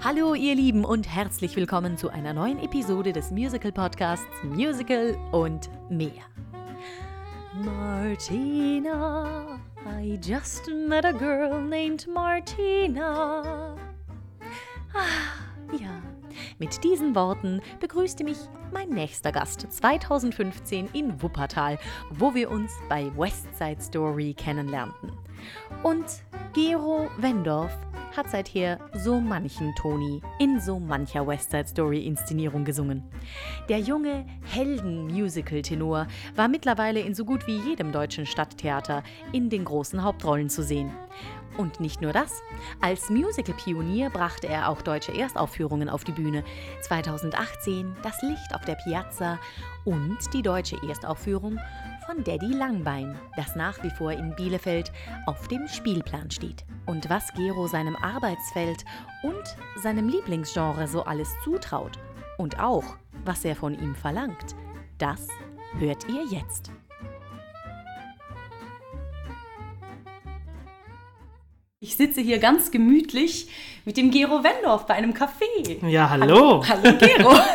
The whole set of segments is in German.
Hallo ihr Lieben und herzlich willkommen zu einer neuen Episode des Musical Podcasts Musical und mehr. Martina, I just met a girl named Martina. Ah, ja, mit diesen Worten begrüßte mich mein nächster Gast 2015 in Wuppertal, wo wir uns bei West Side Story kennenlernten. Und Gero Wendorf hat seither so manchen Toni in so mancher West Side Story Inszenierung gesungen. Der junge Helden-Musical-Tenor war mittlerweile in so gut wie jedem deutschen Stadttheater in den großen Hauptrollen zu sehen. Und nicht nur das. Als Musical-Pionier brachte er auch deutsche Erstaufführungen auf die Bühne. 2018 Das Licht auf der Piazza und die deutsche Erstaufführung von Daddy Langbein, das nach wie vor in Bielefeld auf dem Spielplan steht. Und was Gero seinem Arbeitsfeld und seinem Lieblingsgenre so alles zutraut und auch, was er von ihm verlangt, das hört ihr jetzt. Ich sitze hier ganz gemütlich mit dem Gero Wendorf bei einem Café. Ja, hallo. Hallo, hallo Gero.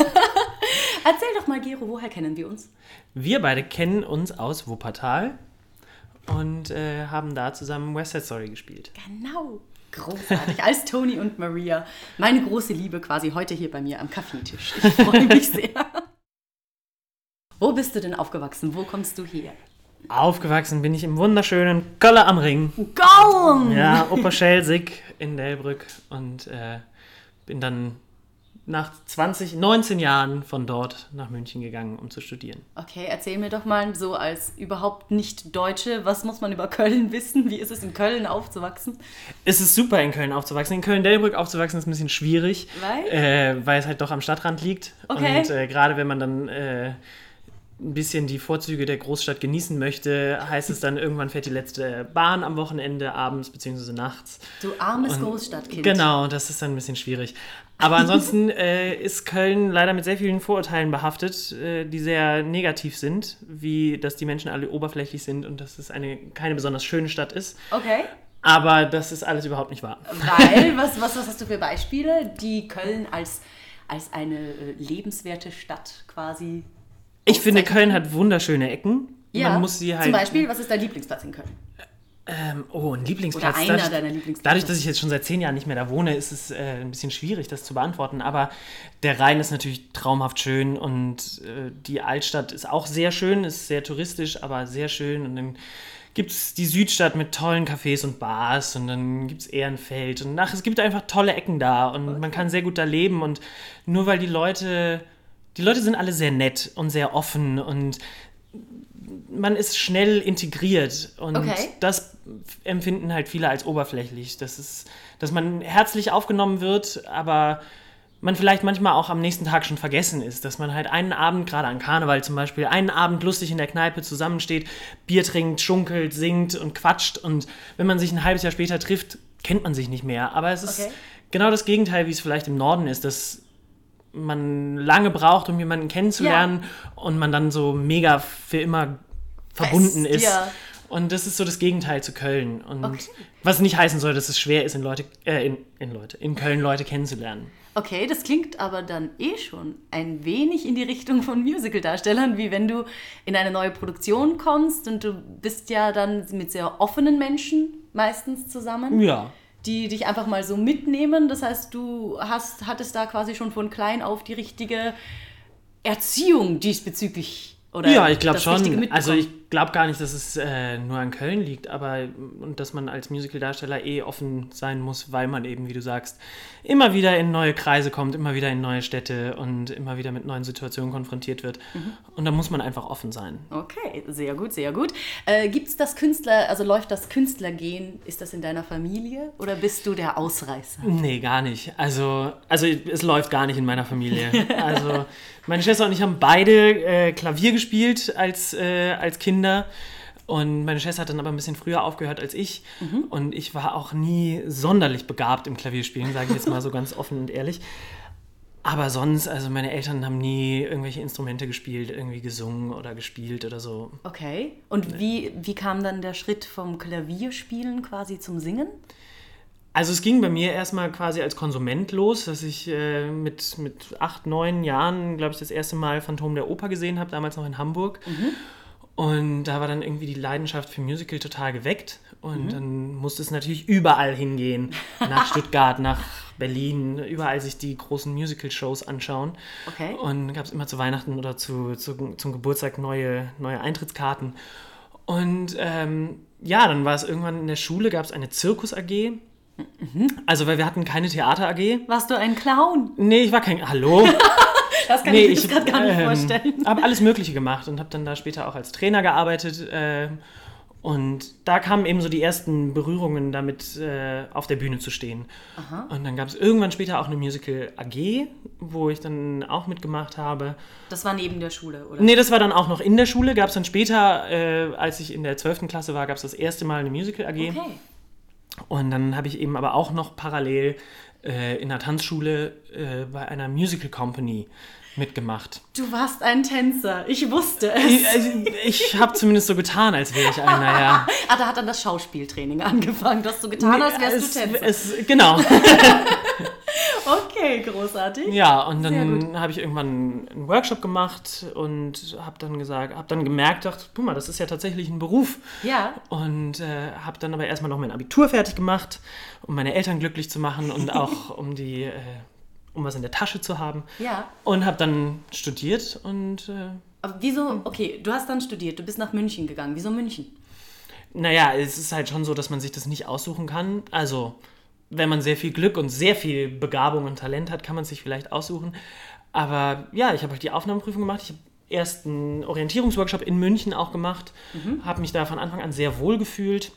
Erzähl doch mal, Gero, woher kennen wir uns? Wir beide kennen uns aus Wuppertal und äh, haben da zusammen West Side Story gespielt. Genau. Großartig, als Toni und Maria. Meine große Liebe quasi heute hier bei mir am Kaffeetisch. Ich freue mich sehr. Wo bist du denn aufgewachsen? Wo kommst du her? Aufgewachsen bin ich im wunderschönen Köller am Ring. Gaum! Ja, Oberschelsig in Delbrück und äh, bin dann nach 20, 19 Jahren von dort nach München gegangen, um zu studieren. Okay, erzähl mir doch mal so als überhaupt nicht Deutsche, was muss man über Köln wissen? Wie ist es in Köln aufzuwachsen? Es ist super in Köln aufzuwachsen. In Köln-Delbrück aufzuwachsen ist ein bisschen schwierig, Weil? äh, weil es halt doch am Stadtrand liegt. Okay. Und äh, gerade wenn man dann äh, ein bisschen die Vorzüge der Großstadt genießen möchte, heißt es dann, irgendwann fährt die letzte Bahn am Wochenende, abends bzw. nachts. Du armes Und- Großstadtkind. Genau, das ist dann ein bisschen schwierig. Aber ansonsten äh, ist Köln leider mit sehr vielen Vorurteilen behaftet, äh, die sehr negativ sind, wie dass die Menschen alle oberflächlich sind und dass es eine keine besonders schöne Stadt ist. Okay. Aber das ist alles überhaupt nicht wahr. Weil, was, was, was hast du für Beispiele, die Köln als, als eine äh, lebenswerte Stadt quasi. Ich finde? Köln hat wunderschöne Ecken. Ja, Man muss sie halt. Zum Beispiel, was ist dein Lieblingsplatz in Köln? Ähm, oh, ein Lieblingsplatz. Oder einer dadurch, deiner Lieblingsplätze. Dadurch, dass ich jetzt schon seit zehn Jahren nicht mehr da wohne, ist es äh, ein bisschen schwierig, das zu beantworten. Aber der Rhein ist natürlich traumhaft schön und äh, die Altstadt ist auch sehr schön, ist sehr touristisch, aber sehr schön. Und dann gibt es die Südstadt mit tollen Cafés und Bars und dann gibt es Ehrenfeld. Und ach, es gibt einfach tolle Ecken da und man kann sehr gut da leben. Und nur weil die Leute, die Leute sind alle sehr nett und sehr offen und man ist schnell integriert und Okay. das empfinden halt viele als oberflächlich. Das ist, dass man herzlich aufgenommen wird, aber man vielleicht manchmal auch am nächsten Tag schon vergessen ist, dass man halt einen Abend, gerade an Karneval zum Beispiel, einen Abend lustig in der Kneipe zusammensteht, Bier trinkt, schunkelt, singt und quatscht und wenn man sich ein halbes Jahr später trifft, kennt man sich nicht mehr. Aber es ist Okay. genau das Gegenteil, wie es vielleicht im Norden ist, dass man lange braucht, um jemanden kennenzulernen und man dann so mega für immer verbunden Fest, ist. ja. Und das ist so das Gegenteil zu Köln. Und Okay. was nicht heißen soll, dass es schwer ist, in Leute, äh, in, in Leute, in Köln Leute kennenzulernen. Okay, das klingt aber dann eh schon ein wenig in die Richtung von Musicaldarstellern, wie wenn du in eine neue Produktion kommst und du bist ja dann mit sehr offenen Menschen meistens zusammen, Ja. Die dich einfach mal so mitnehmen. Das heißt, du hast, hattest da quasi schon von klein auf die richtige Erziehung diesbezüglich. Oder Ja, ich glaube schon. Also ich glaube gar nicht, dass es äh, nur an Köln liegt, aber und dass man als Musicaldarsteller eh offen sein muss, weil man eben, wie du sagst, immer wieder in neue Kreise kommt, immer wieder in neue Städte und immer wieder mit neuen Situationen konfrontiert wird. Mhm. Und da muss man einfach offen sein. Okay, sehr gut, sehr gut. Äh, Gibt es das Künstler, also läuft das Künstlergehen, ist das in deiner Familie oder bist du der Ausreißer? Nee, gar nicht. Also, also es läuft gar nicht in meiner Familie. Also meine Schwester und ich haben beide äh, Klavier gespielt als, äh, als Kinder. Und meine Schwester hat dann aber ein bisschen früher aufgehört als ich. Und ich war auch nie sonderlich begabt im Klavierspielen, sage ich jetzt mal so ganz offen und ehrlich. Aber sonst, also meine Eltern haben nie irgendwelche Instrumente gespielt, irgendwie gesungen oder gespielt oder so. Okay. Und wie, wie kam dann der Schritt vom Klavierspielen quasi zum Singen? Also es ging bei mir erstmal quasi als Konsument los, dass ich äh, mit, mit acht, neun Jahren, glaube ich, das erste Mal Phantom der Oper gesehen habe, damals noch in Hamburg. Und da war dann irgendwie die Leidenschaft für Musical total geweckt. Und dann musste es natürlich überall hingehen. Nach Stuttgart, nach Berlin, überall sich die großen Musical-Shows anschauen. Okay. Und gab es immer zu Weihnachten oder zu, zu, zum Geburtstag neue, neue Eintrittskarten. Und ähm, ja, dann war es irgendwann in der Schule, gab es eine Zirkus AG. Also, weil wir hatten keine Theater AG. Warst du ein Clown? Nee, ich war kein. Hallo? Das kann nee, ich mir gerade gar nicht vorstellen. habe alles Mögliche gemacht und habe dann da später auch als Trainer gearbeitet. Äh, und da kamen eben so die ersten Berührungen damit, äh, auf der Bühne zu stehen. Und dann gab es irgendwann später auch eine Musical AG, wo ich dann auch mitgemacht habe. Das war neben der Schule, oder? Nee, das war dann auch noch in der Schule. Gab es dann später, äh, als ich in der 12. Klasse war, gab es das erste Mal eine Musical AG. Okay. Und dann habe ich eben aber auch noch parallel äh, in der Tanzschule äh, bei einer Musical Company mitgemacht. Du warst ein Tänzer. Ich wusste es. Ich, also, ich habe zumindest so getan, als wäre ich einer, ja. Ah, da hat dann das Schauspieltraining angefangen. Du hast so getan, als wärst es, du Tänzer. es, Genau. okay, großartig. Ja, und dann habe ich irgendwann einen Workshop gemacht und habe dann gesagt, habe dann gemerkt, dachte, guck mal, das ist ja tatsächlich ein Beruf. Ja. Und äh, habe dann aber erstmal noch mein Abitur fertig gemacht, um meine Eltern glücklich zu machen und auch um die, äh, um was in der Tasche zu haben. Ja. Und habe dann studiert und äh, Aber wieso, okay, du hast dann studiert, du bist nach München gegangen. Wieso München? naja, es ist halt schon so, dass man sich das nicht aussuchen kann. Also, wenn man sehr viel Glück und sehr viel Begabung und Talent hat, kann man sich vielleicht aussuchen. Aber ja, ich habe halt die Aufnahmeprüfung gemacht. Ich habe erst einen Orientierungsworkshop in München auch gemacht, habe mich da von Anfang an sehr wohl gefühlt,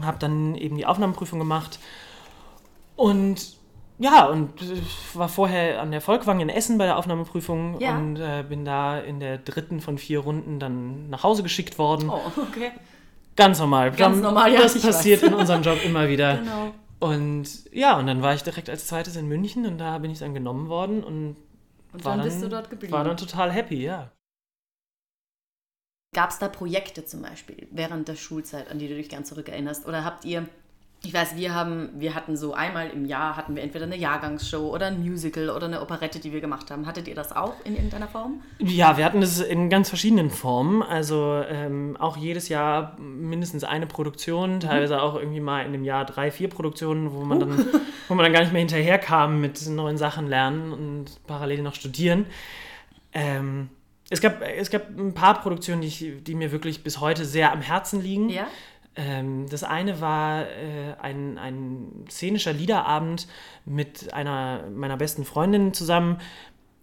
habe dann eben die Aufnahmeprüfung gemacht und ja, und war vorher an der Volkwang in Essen bei der Aufnahmeprüfung Ja. und äh, bin da in der dritten von vier Runden dann nach Hause geschickt worden. Oh, okay. Ganz normal. Ganz normal, ja, Das passiert weiß. in unserem Job immer wieder. Genau. Und ja, und dann war ich direkt als zweites in München und da bin ich dann genommen worden und, Und war dann dann, bist du dort geblieben. war dann total happy, ja. Gab es da Projekte zum Beispiel während der Schulzeit, an die du dich gern zurückerinnerst? Oder habt ihr, ich weiß, wir haben, wir hatten so einmal im Jahr hatten wir entweder eine Jahrgangsshow oder ein Musical oder eine Operette, die wir gemacht haben. Hattet ihr das auch in irgendeiner Form? Ja, wir hatten das in ganz verschiedenen Formen. Also ähm, auch jedes Jahr mindestens eine Produktion, teilweise auch irgendwie mal in dem Jahr drei, vier Produktionen, wo man, dann, wo man dann gar nicht mehr hinterherkam mit neuen Sachen lernen und parallel noch studieren. Ähm, es, gab, es gab ein paar Produktionen, die, ich, die mir wirklich bis heute sehr am Herzen liegen. Ja? Ähm, das eine war äh, ein, ein szenischer Liederabend mit einer meiner besten Freundinnen zusammen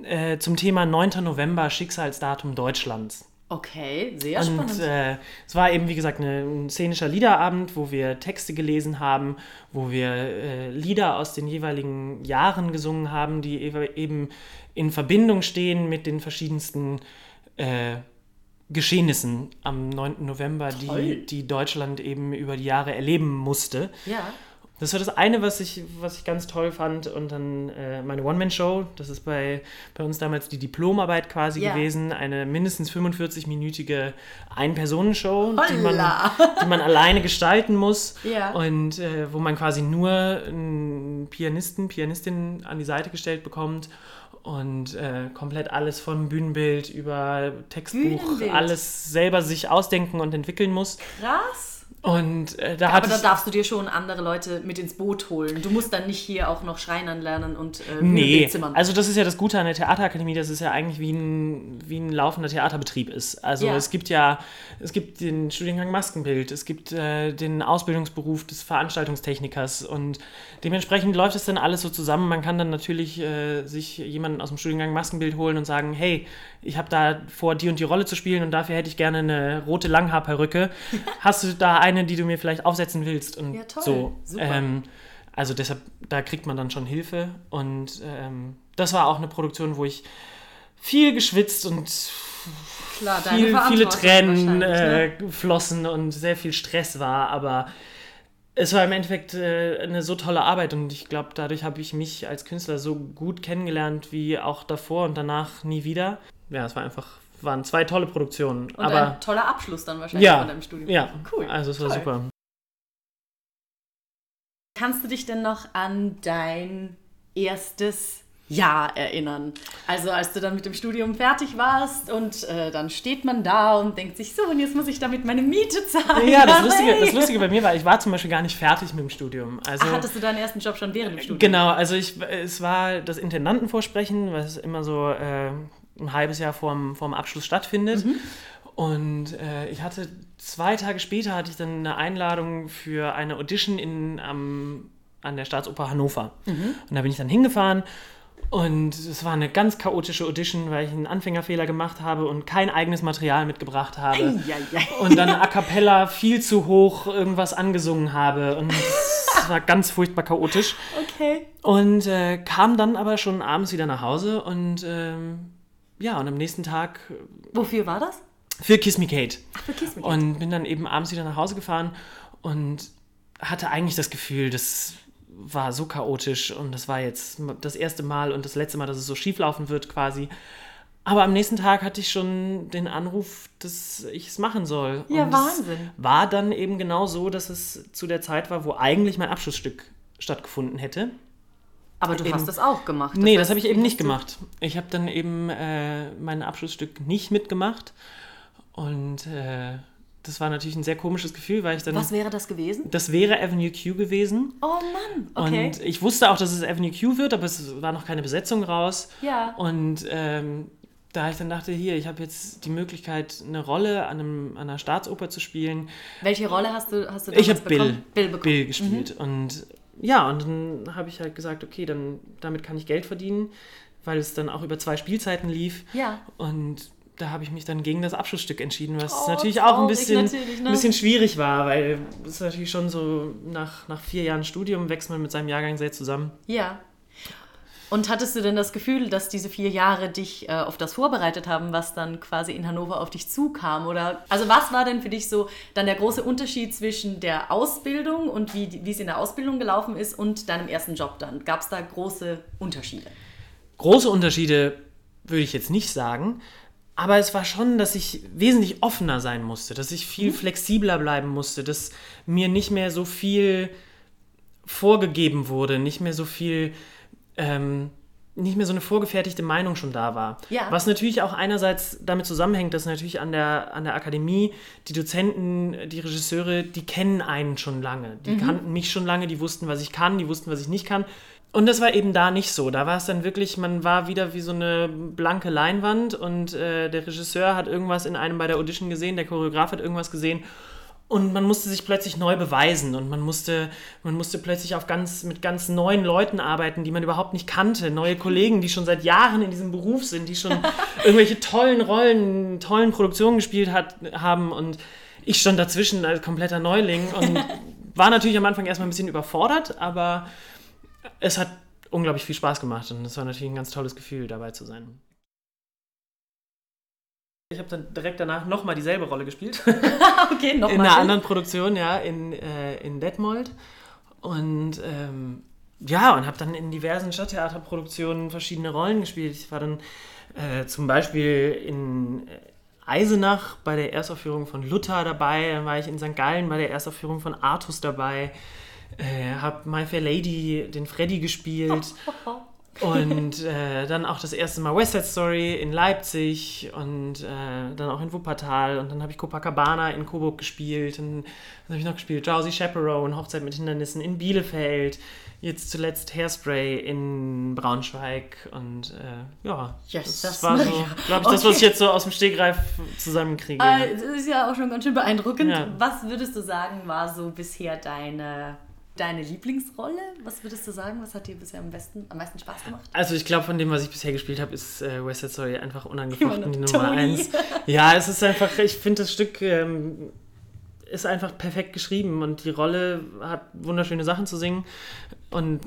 äh, zum Thema 9. November, Schicksalsdatum Deutschlands. Okay, sehr Und spannend. äh, es war eben, wie gesagt, ein szenischer Liederabend, wo wir Texte gelesen haben, wo wir äh, Lieder aus den jeweiligen Jahren gesungen haben, die eben in Verbindung stehen mit den verschiedensten äh, Geschehnissen am 9. November, die, die Deutschland eben über die Jahre erleben musste. ja. Das war das eine, was ich, was ich ganz toll fand. Und dann äh, meine One-Man-Show. Das ist bei, bei uns damals die Diplomarbeit quasi Ja. gewesen. Eine mindestens 45-minütige Ein-Personen-Show, die man, die man alleine gestalten muss. Ja. Und äh, wo man quasi nur einen Pianisten, Pianistin an die Seite gestellt bekommt. Und äh, komplett alles vom Bühnenbild über Textbuch, Bühnenbild. alles selber sich ausdenken und entwickeln muss. Krass. Und äh, da Aber da darfst du dir schon andere Leute mit ins Boot holen. Du musst dann nicht hier auch noch Schreinern lernen und äh, Nee, zimmern. also das ist ja das Gute an der Theaterakademie, dass es ja eigentlich wie ein, wie ein laufender Theaterbetrieb ist. Also Ja. es gibt ja, es gibt den Studiengang Maskenbild, es gibt äh, den Ausbildungsberuf des Veranstaltungstechnikers und dementsprechend läuft es dann alles so zusammen. Man kann dann natürlich äh, sich jemanden aus dem Studiengang Maskenbild holen und sagen, hey, ich habe da vor, die und die Rolle zu spielen und dafür hätte ich gerne eine rote Langhaarperücke. Hast du da eine, die du mir vielleicht aufsetzen willst? Und Ja, toll. so. Super. Ähm, also deshalb, da kriegt man dann schon Hilfe. Und ähm, das war auch eine Produktion, wo ich viel geschwitzt und Klar, viel, viele Tränen wahrscheinlich, äh, ne? flossen und sehr viel Stress war. Aber es war im Endeffekt äh, eine so tolle Arbeit und ich glaube, dadurch habe ich mich als Künstler so gut kennengelernt wie auch davor und danach nie wieder. Ja, es war einfach, waren zwei tolle Produktionen. Und aber ein toller Abschluss dann wahrscheinlich ja, von deinem Studium. ja, Cool. also es war Toll. super. kannst du dich denn noch an dein erstes Jahr erinnern? Also als du dann mit dem Studium fertig warst und äh, dann steht man da und denkt sich so, und jetzt muss ich damit meine Miete zahlen. Ja, das Lustige, das Lustige bei mir war, ich war zum Beispiel gar nicht fertig mit dem Studium. Also, Ach, hattest du deinen ersten Job schon während dem Studium? Genau, also ich, es war das Intendantenvorsprechen, was immer so äh, ein halbes Jahr vorm, vorm Abschluss stattfindet. Mhm. Und äh, ich hatte zwei Tage später hatte ich dann eine Einladung für eine Audition in, am, an der Staatsoper Hannover. Mhm. Und da bin ich dann hingefahren und es war eine ganz chaotische Audition, weil ich einen Anfängerfehler gemacht habe und kein eigenes Material mitgebracht habe. Eieiei. Und dann a cappella viel zu hoch irgendwas angesungen habe. Und es war ganz furchtbar chaotisch. Okay. Und äh, kam dann aber schon abends wieder nach Hause und ähm, ja, und am nächsten Tag. Wofür war das? Für Kiss Me Kate. Ach, für Kiss Me Kate. Und bin dann eben abends wieder nach Hause gefahren und hatte eigentlich das Gefühl, das war so chaotisch und das war jetzt das erste Mal und das letzte Mal, dass es so schief laufen wird quasi. Aber am nächsten Tag hatte ich schon den Anruf, dass ich es machen soll. Ja, und Wahnsinn. War dann eben genau so, dass es zu der Zeit war, wo eigentlich mein Abschlussstück stattgefunden hätte. Aber du eben, hast das auch gemacht. Das nee, das habe ich eben nicht gemacht. Ich habe dann eben äh, mein Abschlussstück nicht mitgemacht und äh, das war natürlich ein sehr komisches Gefühl, weil ich dann. Was wäre das gewesen? Das wäre Avenue Q gewesen. Oh Mann, okay. Und ich wusste auch, dass es Avenue Q wird, aber es war noch keine Besetzung raus. Ja. Und ähm, da ich dann dachte, hier, ich habe jetzt die Möglichkeit, eine Rolle an, einem, an einer Staatsoper zu spielen. Welche Rolle hast du, hast du Ich habe Bill, Bill, Bill, gespielt. Mhm. Und ja, und dann habe ich halt gesagt, okay, dann damit kann ich Geld verdienen, weil es dann auch über zwei Spielzeiten lief. Ja. Und da habe ich mich dann gegen das Abschlussstück entschieden, was oh, natürlich auch ein bisschen, ne? ein bisschen schwierig war, weil es ist natürlich schon so, nach, nach vier Jahren Studium wächst man mit seinem Jahrgang sehr zusammen. Ja. Und hattest du denn das Gefühl, dass diese vier Jahre dich äh, auf das vorbereitet haben, was dann quasi in Hannover auf dich zukam? Oder also was war denn für dich so dann der große Unterschied zwischen der Ausbildung und wie, wie es in der Ausbildung gelaufen ist und deinem ersten Job dann? Gab es da große Unterschiede? Große Unterschiede würde ich jetzt nicht sagen. Aber es war schon, dass ich wesentlich offener sein musste, dass ich viel mhm. flexibler bleiben musste, dass mir nicht mehr so viel vorgegeben wurde, nicht mehr so viel, ähm, nicht mehr so eine vorgefertigte Meinung schon da war. Ja. Was natürlich auch einerseits damit zusammenhängt, dass natürlich an der, an der Akademie die Dozenten, die Regisseure, die kennen einen schon lange. Die mhm. kannten mich schon lange, die wussten, was ich kann, die wussten, was ich nicht kann. Und das war eben da nicht so. Da war es dann wirklich, man war wieder wie so eine blanke Leinwand und äh, der Regisseur hat irgendwas in einem bei der Audition gesehen, der Choreograf hat irgendwas gesehen und man musste sich plötzlich neu beweisen und man musste, man musste plötzlich auf ganz, mit ganz neuen Leuten arbeiten, die man überhaupt nicht kannte. Neue Kollegen, die schon seit Jahren in diesem Beruf sind, die schon irgendwelche tollen Rollen, tollen Produktionen gespielt hat, haben und ich stand dazwischen als kompletter Neuling und war natürlich am Anfang erstmal ein bisschen überfordert, aber es hat unglaublich viel Spaß gemacht und es war natürlich ein ganz tolles Gefühl, dabei zu sein. Ich habe dann direkt danach nochmal dieselbe Rolle gespielt. okay, nochmal. In einer anderen Produktion, ja, in, äh, in Detmold. Und ähm, ja, und habe dann in diversen Stadttheaterproduktionen verschiedene Rollen gespielt. Ich war dann äh, zum Beispiel in äh, Eisenach bei der Erstaufführung von Luther dabei, dann war ich in St. Gallen bei der Erstaufführung von Artus dabei äh, habe My Fair Lady, den Freddy gespielt. und äh, dann auch das erste Mal West Side Story in Leipzig und äh, dann auch in Wuppertal und dann habe ich Copacabana in Coburg gespielt und was habe ich noch gespielt? Drowsy Chaperone, Hochzeit mit Hindernissen in Bielefeld, jetzt zuletzt Hairspray in Braunschweig und äh, ja, yes, das, das war so, glaube ich, okay. das, was ich jetzt so aus dem Stegreif zusammenkriege. Äh, das ist ja auch schon ganz schön beeindruckend. Ja. Was würdest du sagen, war so bisher deine Deine Lieblingsrolle? Was würdest du sagen? Was hat dir bisher am, besten, am meisten Spaß gemacht? Also ich glaube, von dem, was ich bisher gespielt habe, ist äh, West Side Story einfach unangefochten die Nummer eins. Ja, es ist einfach, ich finde das Stück ähm, ist einfach perfekt geschrieben und die Rolle hat wunderschöne Sachen zu singen und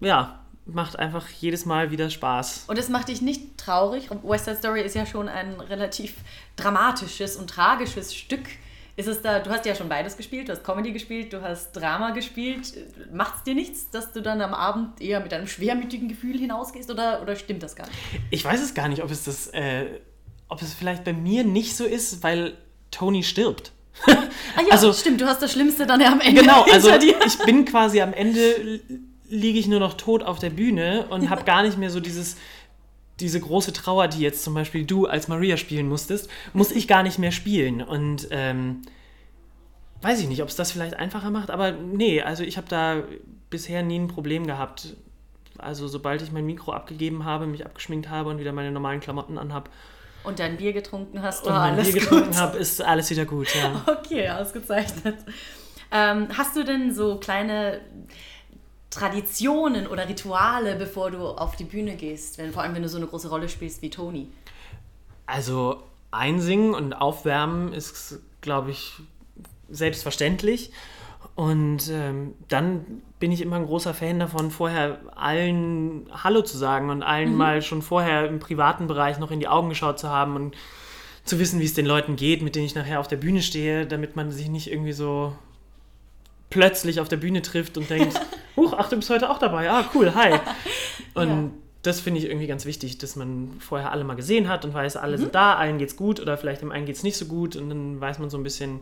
ja, macht einfach jedes Mal wieder Spaß. Und es macht dich nicht traurig. West Side Story ist ja schon ein relativ dramatisches und tragisches Stück ist es da, du hast ja schon beides gespielt, du hast Comedy gespielt, du hast Drama gespielt. Macht es dir nichts, dass du dann am Abend eher mit einem schwermütigen Gefühl hinausgehst oder, oder stimmt das gar nicht? Ich weiß es gar nicht, ob es das, äh, ob es vielleicht bei mir nicht so ist, weil Tony stirbt. ah ja, also, stimmt, du hast das Schlimmste dann ja am Ende. Genau, also ich bin quasi am Ende, liege ich nur noch tot auf der Bühne und habe gar nicht mehr so dieses diese große Trauer, die jetzt zum Beispiel du als Maria spielen musstest, muss ich gar nicht mehr spielen. Und ähm, weiß ich nicht, ob es das vielleicht einfacher macht, aber nee, also ich habe da bisher nie ein Problem gehabt. Also sobald ich mein Mikro abgegeben habe, mich abgeschminkt habe und wieder meine normalen Klamotten anhab, und dein Bier getrunken hast, war alles Bier getrunken habe, ist alles wieder gut, ja. Okay, ausgezeichnet. Ähm, hast du denn so kleine Traditionen oder Rituale, bevor du auf die Bühne gehst, wenn, vor allem wenn du so eine große Rolle spielst wie Toni? Also einsingen und aufwärmen ist, glaube ich, selbstverständlich. Und ähm, dann bin ich immer ein großer Fan davon, vorher allen Hallo zu sagen und allen mhm. mal schon vorher im privaten Bereich noch in die Augen geschaut zu haben und zu wissen, wie es den Leuten geht, mit denen ich nachher auf der Bühne stehe, damit man sich nicht irgendwie so plötzlich auf der Bühne trifft und denkt, huch, ach, du bist heute auch dabei, ah, cool, hi. Und ja. das finde ich irgendwie ganz wichtig, dass man vorher alle mal gesehen hat und weiß, alle mhm. sind da, allen geht's gut oder vielleicht dem einen geht's nicht so gut und dann weiß man so ein bisschen,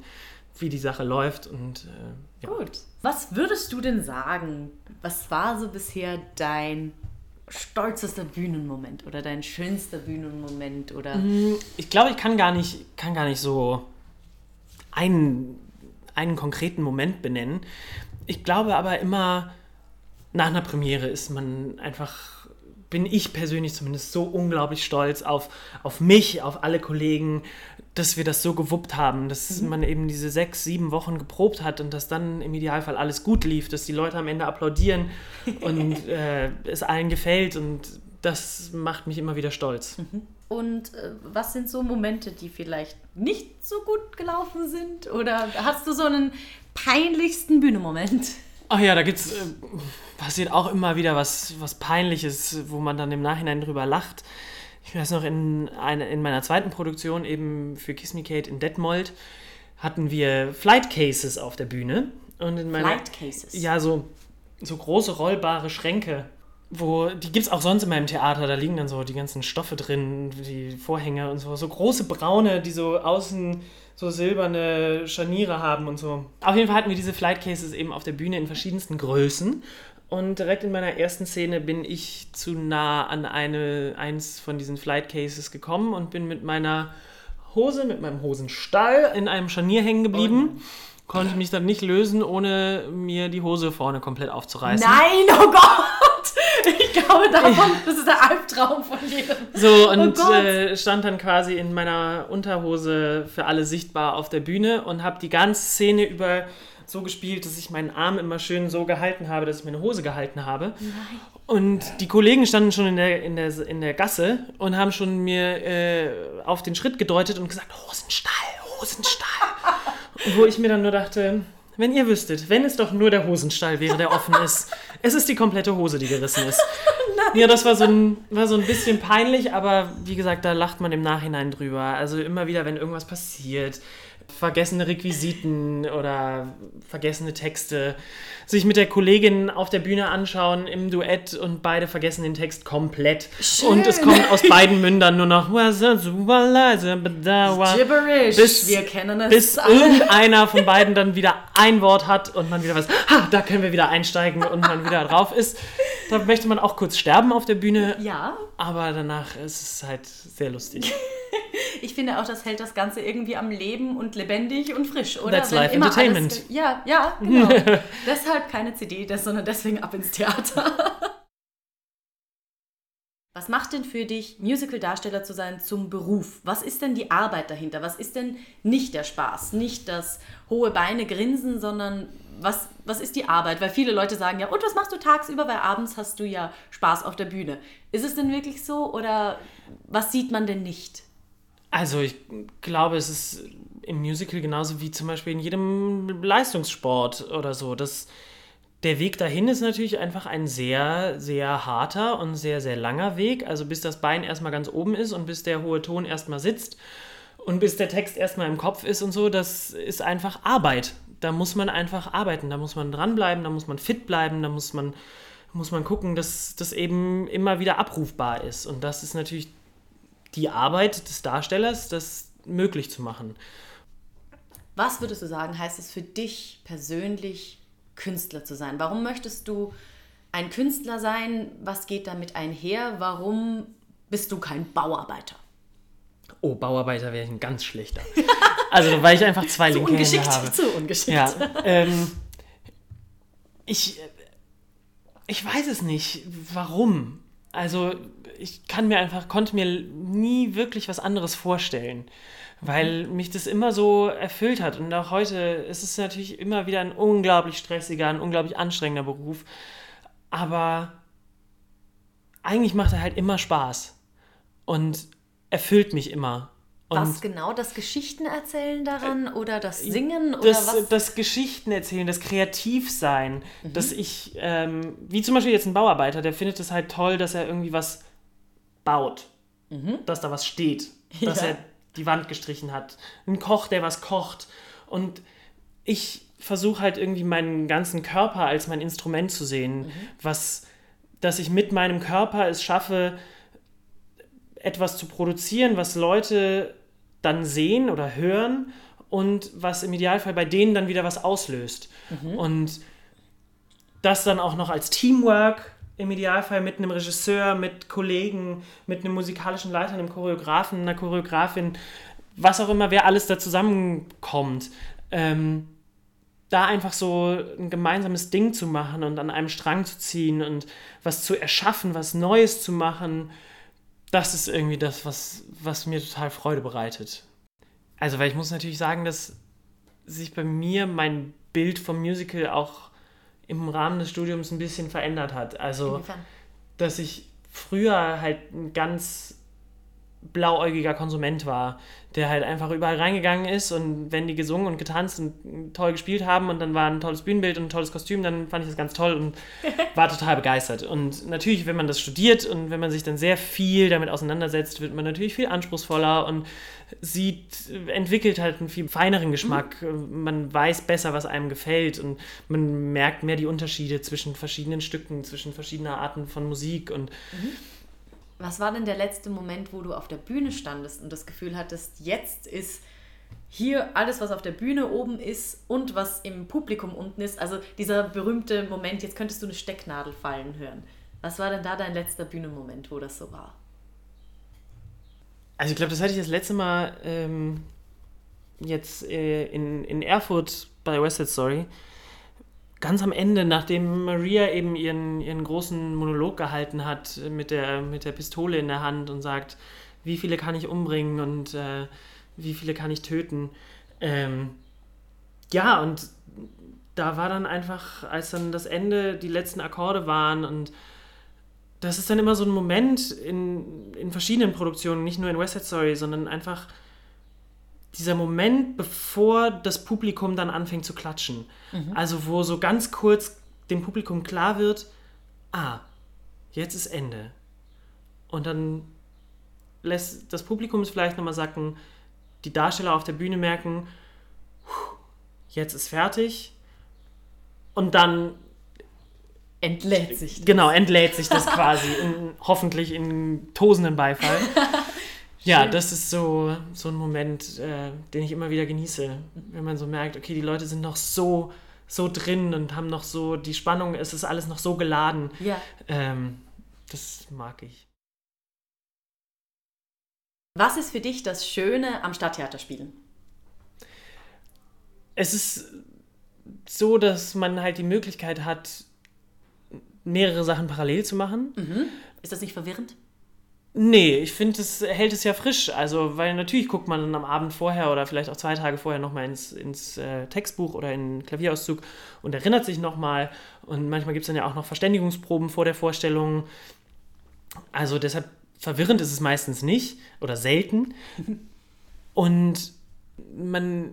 wie die Sache läuft. Und, äh, ja. Gut. Was würdest du denn sagen? Was war so bisher dein stolzester Bühnenmoment oder dein schönster Bühnenmoment? Oder? Mm, ich glaube, ich kann gar nicht, kann gar nicht so einen, einen konkreten Moment benennen. Ich glaube aber immer, nach einer Premiere ist man einfach, bin ich persönlich zumindest so unglaublich stolz auf, auf mich, auf alle Kollegen, dass wir das so gewuppt haben, dass mhm. man eben diese sechs, sieben Wochen geprobt hat und dass dann im Idealfall alles gut lief, dass die Leute am Ende applaudieren und äh, es allen gefällt und das macht mich immer wieder stolz. Mhm. Und äh, was sind so Momente, die vielleicht nicht so gut gelaufen sind? Oder hast du so einen peinlichsten Bühnemoment? Ach ja, da gibt's äh, passiert auch immer wieder was, was Peinliches, wo man dann im Nachhinein drüber lacht ich weiß noch, in, eine, in meiner zweiten Produktion eben für Kiss Me Kate in Detmold hatten wir Flight Cases auf der Bühne. Und in meiner, Flight Cases? Ja, so, so große rollbare Schränke. Wo, die gibt es auch sonst in meinem Theater, da liegen dann so die ganzen Stoffe drin, die Vorhänge und so. So große braune, die so außen so silberne Scharniere haben und so. Auf jeden Fall hatten wir diese Flight Cases eben auf der Bühne in verschiedensten Größen. Und direkt in meiner ersten Szene bin ich zu nah an eine, eins von diesen Flight Cases gekommen und bin mit meiner Hose, mit meinem Hosenstall in einem Scharnier hängen geblieben. Oh Konnte mich dann nicht lösen, ohne mir die Hose vorne komplett aufzureißen. Nein, oh Gott! Ich glaube davon, das ist der Albtraum von jedem. So, und oh äh, stand dann quasi in meiner Unterhose für alle sichtbar auf der Bühne und habe die ganze Szene über so gespielt, dass ich meinen Arm immer schön so gehalten habe, dass ich meine Hose gehalten habe. Nein. Und die Kollegen standen schon in der, in der, in der Gasse und haben schon mir äh, auf den Schritt gedeutet und gesagt, Hosenstall, Hosenstall. wo ich mir dann nur dachte, wenn ihr wüsstet, wenn es doch nur der Hosenstall wäre, der offen ist. Es ist die komplette Hose, die gerissen ist. Nein. Ja, das war so, ein, war so ein bisschen peinlich, aber wie gesagt, da lacht man im Nachhinein drüber. Also immer wieder, wenn irgendwas passiert, vergessene Requisiten oder vergessene Texte, sich mit der Kollegin auf der Bühne anschauen im Duett und beide vergessen den Text komplett. Schön. Und es kommt aus beiden Mündern nur noch Gibberish. Bis, Wir kennen es. Bis irgendeiner von beiden dann wieder ein Wort hat und man wieder weiß, ha, da können wir wieder einsteigen und man wieder drauf ist. Da möchte man auch kurz sterben auf der Bühne. Ja. Aber danach ist es halt sehr lustig. ich finde auch, das hält das Ganze irgendwie am Leben und lebendig und frisch, oder? That's Wenn life entertainment. Ja, ja, genau. Deshalb keine CD, das, sondern deswegen ab ins Theater. Was macht denn für dich, Musical-Darsteller zu sein, zum Beruf? Was ist denn die Arbeit dahinter? Was ist denn nicht der Spaß? Nicht das hohe Beine grinsen, sondern was, was ist die Arbeit? Weil viele Leute sagen ja, und was machst du tagsüber? Weil abends hast du ja Spaß auf der Bühne. Ist es denn wirklich so oder was sieht man denn nicht? Also ich glaube, es ist im Musical genauso wie zum Beispiel in jedem Leistungssport oder so. Das, der Weg dahin ist natürlich einfach ein sehr, sehr harter und sehr, sehr langer Weg. Also bis das Bein erstmal ganz oben ist und bis der hohe Ton erstmal sitzt und bis der Text erstmal im Kopf ist und so, das ist einfach Arbeit. Da muss man einfach arbeiten, da muss man dranbleiben, da muss man fit bleiben, da muss man, muss man gucken, dass das eben immer wieder abrufbar ist. Und das ist natürlich die Arbeit des Darstellers, das möglich zu machen. Was würdest du sagen, heißt es für dich persönlich, Künstler zu sein? Warum möchtest du ein Künstler sein? Was geht damit einher? Warum bist du kein Bauarbeiter? Oh, Bauarbeiter wäre ich ein ganz schlechter. Also, weil ich einfach zwei Zu linke ungeschickt, Hände habe. zu ungeschickt. Ja, ähm, ich, ich weiß es nicht, warum. Also ich kann mir einfach, konnte mir nie wirklich was anderes vorstellen, weil mich das immer so erfüllt hat. Und auch heute ist es natürlich immer wieder ein unglaublich stressiger, ein unglaublich anstrengender Beruf. Aber eigentlich macht er halt immer Spaß und erfüllt mich immer. Und Was genau? Das Geschichten erzählen daran oder das Singen oder das, was? das Geschichten erzählen, das Kreativsein, Mhm. dass ich, ähm, wie zum Beispiel jetzt ein Bauarbeiter, der findet es halt toll, dass er irgendwie was baut, dass da was steht, dass Mhm. Ja. er die Wand gestrichen hat, ein Koch, der was kocht und ich versuche halt irgendwie meinen ganzen Körper als mein Instrument zu sehen, Mhm. was, dass ich mit meinem Körper es schaffe, etwas zu produzieren, was Leute dann sehen oder hören und was im Idealfall bei denen dann wieder was auslöst. Und das dann auch noch als Teamwork im Idealfall mit einem Regisseur, mit Kollegen, mit einem musikalischen Leiter, einem Choreografen, einer Choreografin, was auch immer, wer alles da zusammenkommt. Ähm, da einfach so ein gemeinsames Ding zu machen und an einem Strang zu ziehen und was zu erschaffen, was Neues zu machen, das ist irgendwie das, was, was mir total Freude bereitet. Also, weil ich muss natürlich sagen, dass sich bei mir mein Bild vom Musical auch im Rahmen des Studiums ein bisschen verändert hat. Also, Inwiefern? dass ich früher halt ein ganz blauäugiger Konsument war, der halt einfach überall reingegangen ist und wenn die gesungen und getanzt und toll gespielt haben und dann war ein tolles Bühnenbild und ein tolles Kostüm, dann fand ich das ganz toll und war total begeistert. Und natürlich, wenn man das studiert und wenn man sich dann sehr viel damit auseinandersetzt, wird man natürlich viel anspruchsvoller und sieht, entwickelt halt einen viel feineren Geschmack. Man weiß besser, was einem gefällt und man merkt mehr die Unterschiede zwischen verschiedenen Stücken, zwischen verschiedenen Arten von Musik und Was war denn der letzte Moment, wo du auf der Bühne standest und das Gefühl hattest, jetzt ist hier alles, was auf der Bühne oben ist und was im Publikum unten ist, also dieser berühmte Moment, jetzt könntest du eine Stecknadel fallen hören. Was war denn da dein letzter Bühnenmoment, wo das so war? Also ich glaube, das hatte ich das letzte Mal ähm, jetzt äh, in, in Erfurt bei West Side Story. Ganz am Ende, nachdem Maria eben ihren, ihren großen Monolog gehalten hat äh, mit der, mit der Pistole in der Hand und sagt, wie viele kann ich umbringen und äh, wie viele kann ich töten. Ähm, ja, und da war dann einfach, als dann das Ende, die letzten Akkorde waren und das ist dann immer so ein Moment in, in verschiedenen Produktionen, nicht nur in West Side Story, sondern einfach dieser Moment, bevor das Publikum dann anfängt zu klatschen. Also wo so ganz kurz dem Publikum klar wird, ah, jetzt ist Ende. Und dann lässt das Publikum es vielleicht nochmal sacken, die Darsteller auf der Bühne merken, "Puh, jetzt ist fertig. Und dann Entlädt sich. Genau, entlädt sich das quasi, in, hoffentlich in tosenden Beifall. Ja, Schön. das ist so, so ein Moment, äh, den ich immer wieder genieße, wenn man so merkt, okay, die Leute sind noch so, so drin und haben noch so die Spannung, es ist alles noch so geladen. Ja. Ähm, das mag ich. Was ist für dich das Schöne am Stadttheater spielen? Es ist so, dass man halt die Möglichkeit hat, mehrere Sachen parallel zu machen. Ist das nicht verwirrend? Nee, ich finde, es hält es ja frisch. Also, weil natürlich guckt man dann am Abend vorher oder vielleicht auch zwei Tage vorher nochmal ins, ins äh, Textbuch oder in den Klavierauszug und erinnert sich nochmal. Und manchmal gibt es dann ja auch noch Verständigungsproben vor der Vorstellung. Also deshalb verwirrend ist es meistens nicht oder selten. Und man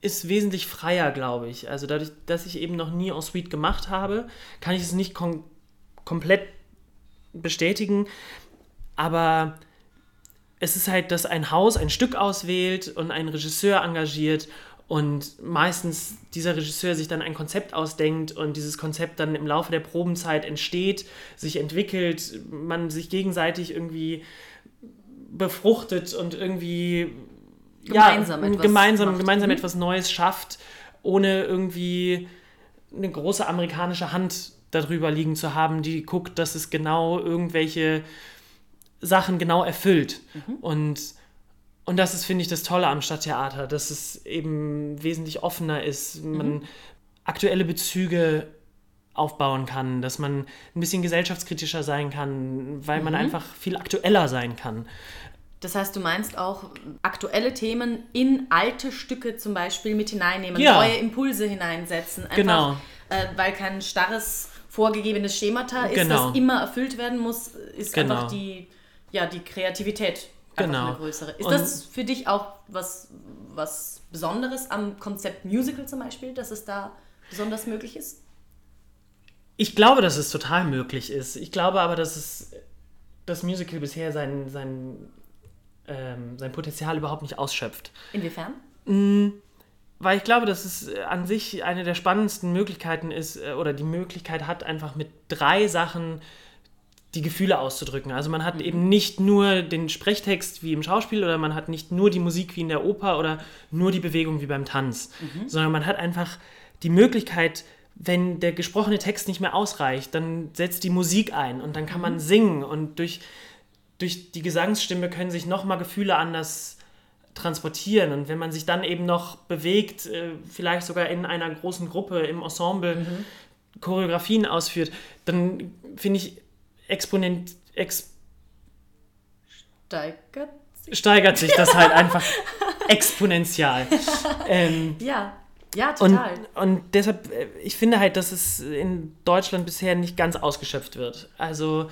ist wesentlich freier, glaube ich. Also dadurch, dass ich eben noch nie en suite gemacht habe, kann ich es nicht kom komplett bestätigen. Aber es ist halt, dass ein Haus ein Stück auswählt und einen Regisseur engagiert und meistens dieser Regisseur sich dann ein Konzept ausdenkt und dieses Konzept dann im Laufe der Probenzeit entsteht, sich entwickelt, man sich gegenseitig irgendwie befruchtet und irgendwie gemeinsam ja, etwas gemeinsam, macht. gemeinsam Mhm. etwas Neues schafft, ohne irgendwie eine große amerikanische Hand darüber liegen zu haben, die guckt, dass es genau irgendwelche Sachen genau erfüllt. Mhm. Und, und das ist, finde ich, das Tolle am Stadttheater, dass es eben wesentlich offener ist, Mhm. man aktuelle Bezüge aufbauen kann, dass man ein bisschen gesellschaftskritischer sein kann, weil Mhm. man einfach viel aktueller sein kann. Das heißt, du meinst auch aktuelle Themen in alte Stücke zum Beispiel mit hineinnehmen, Ja. neue Impulse hineinsetzen. Einfach, Genau. Äh, weil kein starres, vorgegebenes Schemata ist, Genau. das immer erfüllt werden muss, ist Genau. einfach die, ja, die Kreativität Genau. eine größere. Ist Und- das für dich auch was, was Besonderes am Konzept Musical zum Beispiel, dass es da besonders möglich ist? Ich glaube, dass es total möglich ist. Ich glaube aber, dass es das Musical bisher sein, sein, ähm, sein Potenzial überhaupt nicht ausschöpft. Inwiefern? Weil ich glaube, dass es an sich eine der spannendsten Möglichkeiten ist äh, oder die Möglichkeit hat, einfach mit drei Sachen die Gefühle auszudrücken. Also man hat eben nicht nur den Sprechtext wie im Schauspiel oder man hat nicht nur die Musik wie in der Oper oder nur die Bewegung wie beim Tanz, sondern man hat einfach die Möglichkeit, wenn der gesprochene Text nicht mehr ausreicht, dann setzt die Musik ein und dann kann man singen und durch, durch die Gesangsstimme können sich nochmal Gefühle anders transportieren. Und wenn man sich dann eben noch bewegt, äh, vielleicht sogar in einer großen Gruppe, im Ensemble, Choreografien ausführt, dann finde ich, exponent, ex, Steigert steigert sich das halt einfach exponentiell. ähm, Ja, ja, und, total. und deshalb, äh, ich finde halt, dass es in Deutschland bisher nicht ganz ausgeschöpft wird. Also,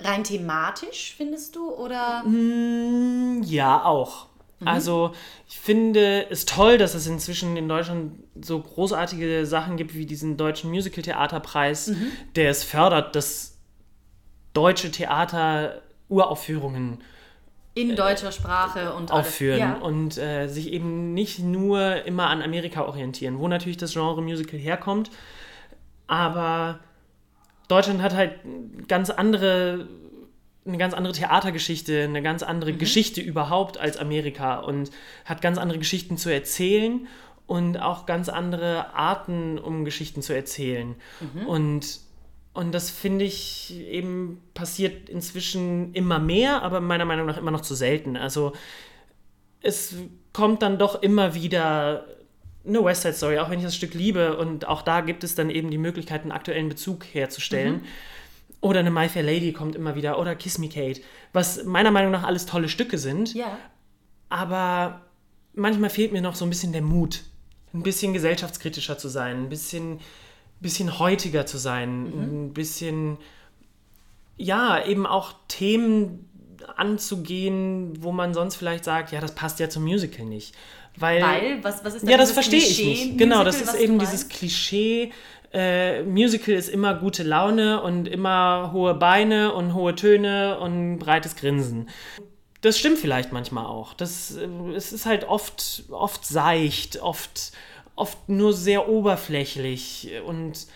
Rein thematisch, findest du? Oder? Mm, Ja, auch. Also ich finde es toll, dass es inzwischen in Deutschland so großartige Sachen gibt wie diesen deutschen Musical-Theaterpreis, der es fördert, dass deutsche Theater Uraufführungen In deutscher Sprache und alles. aufführen Ja. und äh, sich eben nicht nur immer an Amerika orientieren, wo natürlich das Genre Musical herkommt, aber Deutschland hat halt ganz andere eine ganz andere Theatergeschichte, eine ganz andere Geschichte überhaupt als Amerika und hat ganz andere Geschichten zu erzählen und auch ganz andere Arten, um Geschichten zu erzählen. Und, und das finde ich eben passiert inzwischen immer mehr, aber meiner Meinung nach immer noch zu selten. Also es kommt dann doch immer wieder eine West Side Story, auch wenn ich das Stück liebe und auch da gibt es dann eben die Möglichkeit, einen aktuellen Bezug herzustellen. Oder eine My Fair Lady kommt immer wieder oder Kiss Me Kate, was meiner Meinung nach alles tolle Stücke sind, Ja. aber manchmal fehlt mir noch so ein bisschen der Mut, ein bisschen gesellschaftskritischer zu sein, ein bisschen, bisschen heutiger zu sein, ein bisschen, ja, eben auch Themen anzugehen, wo man sonst vielleicht sagt, ja, das passt ja zum Musical nicht. Weil, Weil, was, was ist da ja, das verstehe ich nicht. Genau, das ist eben dieses? Klischee. Äh, Musical ist immer gute Laune und immer hohe Beine und hohe Töne und breites Grinsen. Das stimmt vielleicht manchmal auch. Das, äh, es ist halt oft, oft seicht, oft, oft nur sehr oberflächlich und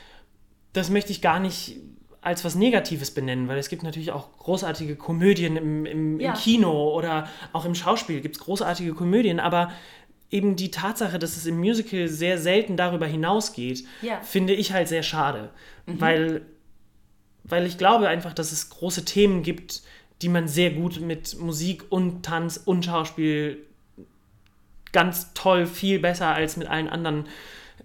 das möchte ich gar nicht als was Negatives benennen, weil es gibt natürlich auch großartige Komödien im, im, Ja. im Kino oder auch im Schauspiel gibt es großartige Komödien, aber eben die Tatsache, dass es im Musical sehr selten darüber hinausgeht, Ja. finde ich halt sehr schade, weil, weil ich glaube einfach, dass es große Themen gibt, die man sehr gut mit Musik und Tanz und Schauspiel ganz toll, viel besser als mit allen anderen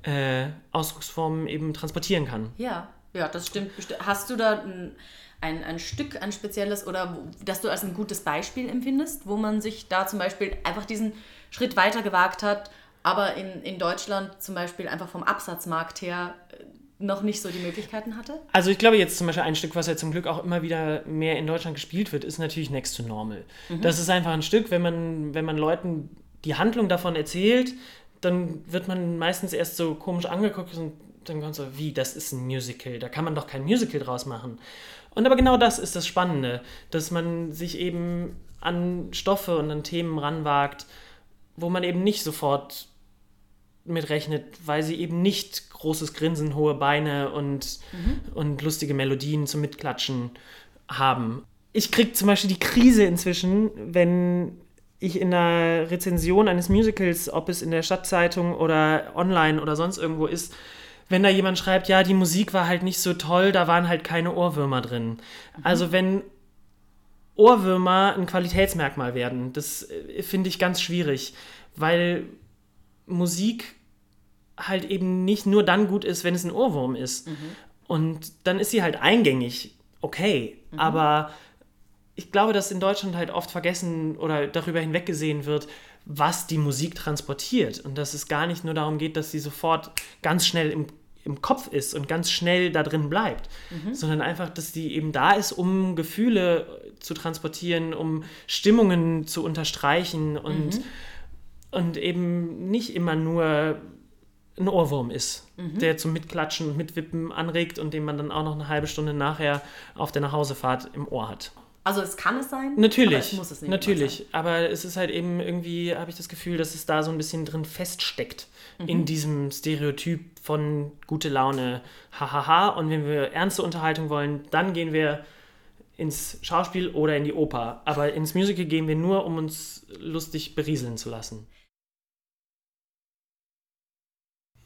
äh, Ausdrucksformen eben transportieren kann. Ja, ja, das stimmt. Hast du da ein, ein, ein Stück, ein spezielles oder das du als ein gutes Beispiel empfindest, wo man sich da zum Beispiel einfach diesen Schritt weiter gewagt hat, aber in, in Deutschland zum Beispiel einfach vom Absatzmarkt her äh, noch nicht so die Möglichkeiten hatte? Also ich glaube jetzt zum Beispiel ein Stück, was ja zum Glück auch immer wieder mehr in Deutschland gespielt wird, ist natürlich Next to Normal. Das ist einfach ein Stück, wenn man, wenn man Leuten die Handlung davon erzählt, dann wird man meistens erst so komisch angeguckt und dann kommt so, wie, das ist ein Musical, da kann man doch kein Musical draus machen. Und aber genau das ist das Spannende, dass man sich eben an Stoffe und an Themen ranwagt, wo man eben nicht sofort mitrechnet, weil sie eben nicht großes Grinsen, hohe Beine und, und lustige Melodien zum Mitklatschen haben. Ich kriege zum Beispiel die Krise inzwischen, wenn ich in der Rezension eines Musicals, ob es in der Stadtzeitung oder online oder sonst irgendwo ist, wenn da jemand schreibt, ja, die Musik war halt nicht so toll, da waren halt keine Ohrwürmer drin. Mhm. Also wenn Ohrwürmer ein Qualitätsmerkmal werden, das äh, finde ich ganz schwierig, weil Musik halt eben nicht nur dann gut ist, wenn es ein Ohrwurm ist. Mhm. Und dann ist sie halt eingängig, okay. Mhm. Aber ich glaube, dass in Deutschland halt oft vergessen oder darüber hinweggesehen wird, was die Musik transportiert. Und dass es gar nicht nur darum geht, dass sie sofort ganz schnell im, im Kopf ist und ganz schnell da drin bleibt, mhm. sondern einfach, dass die eben da ist, um Gefühle zu transportieren, um Stimmungen zu unterstreichen und, mhm. und eben nicht immer nur ein Ohrwurm ist, mhm. der zum Mitklatschen und Mitwippen anregt und den man dann auch noch eine halbe Stunde nachher auf der Nachhausefahrt im Ohr hat. Also es kann es sein, natürlich, aber es muss es nicht natürlich. Aber es ist halt eben irgendwie, habe ich das Gefühl, dass es da so ein bisschen drin feststeckt mhm. in diesem Stereotyp von gute Laune, hahaha. Und wenn wir ernste Unterhaltung wollen, dann gehen wir ins Schauspiel oder in die Oper. Aber ins Musical gehen wir nur, um uns lustig berieseln zu lassen.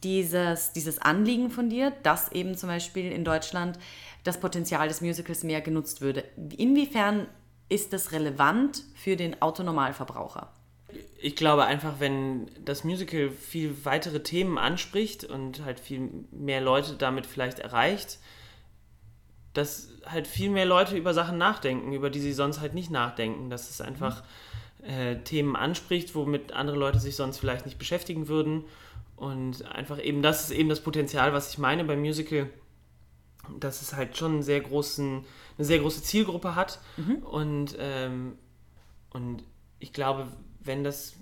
Dieses, dieses Anliegen von dir, dass eben zum Beispiel in Deutschland das Potenzial des Musicals mehr genutzt würde. Inwiefern ist das relevant für den Autonormalverbraucher? Ich glaube einfach, wenn das Musical viel weitere Themen anspricht und halt viel mehr Leute damit vielleicht erreicht, dass halt viel mehr Leute über Sachen nachdenken, über die sie sonst halt nicht nachdenken. Dass es einfach äh, Themen anspricht, womit andere Leute sich sonst vielleicht nicht beschäftigen würden. Und einfach eben, das ist eben das Potenzial, was ich meine beim Musical dass es halt schon sehr großen, eine sehr große Zielgruppe hat. Mhm. Und, ähm, und ich glaube, wenn das,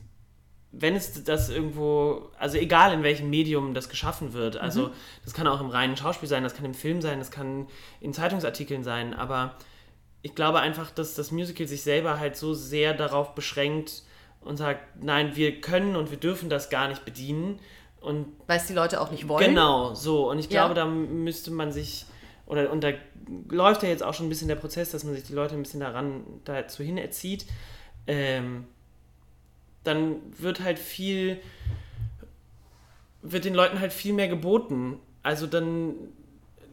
wenn es das irgendwo, also egal in welchem Medium das geschaffen wird, mhm. also das kann auch im reinen Schauspiel sein, das kann im Film sein, das kann in Zeitungsartikeln sein, aber ich glaube einfach, dass das Musical sich selber halt so sehr darauf beschränkt und sagt, nein, wir können und wir dürfen das gar nicht bedienen. Und Weil es die Leute auch nicht wollen. Genau, so. Und ich glaube, ja. da müsste man sich oder und da läuft ja jetzt auch schon ein bisschen der Prozess, dass man sich die Leute ein bisschen daran dazu hin erzieht, ähm, dann wird halt viel, wird den Leuten halt viel mehr geboten. Also dann,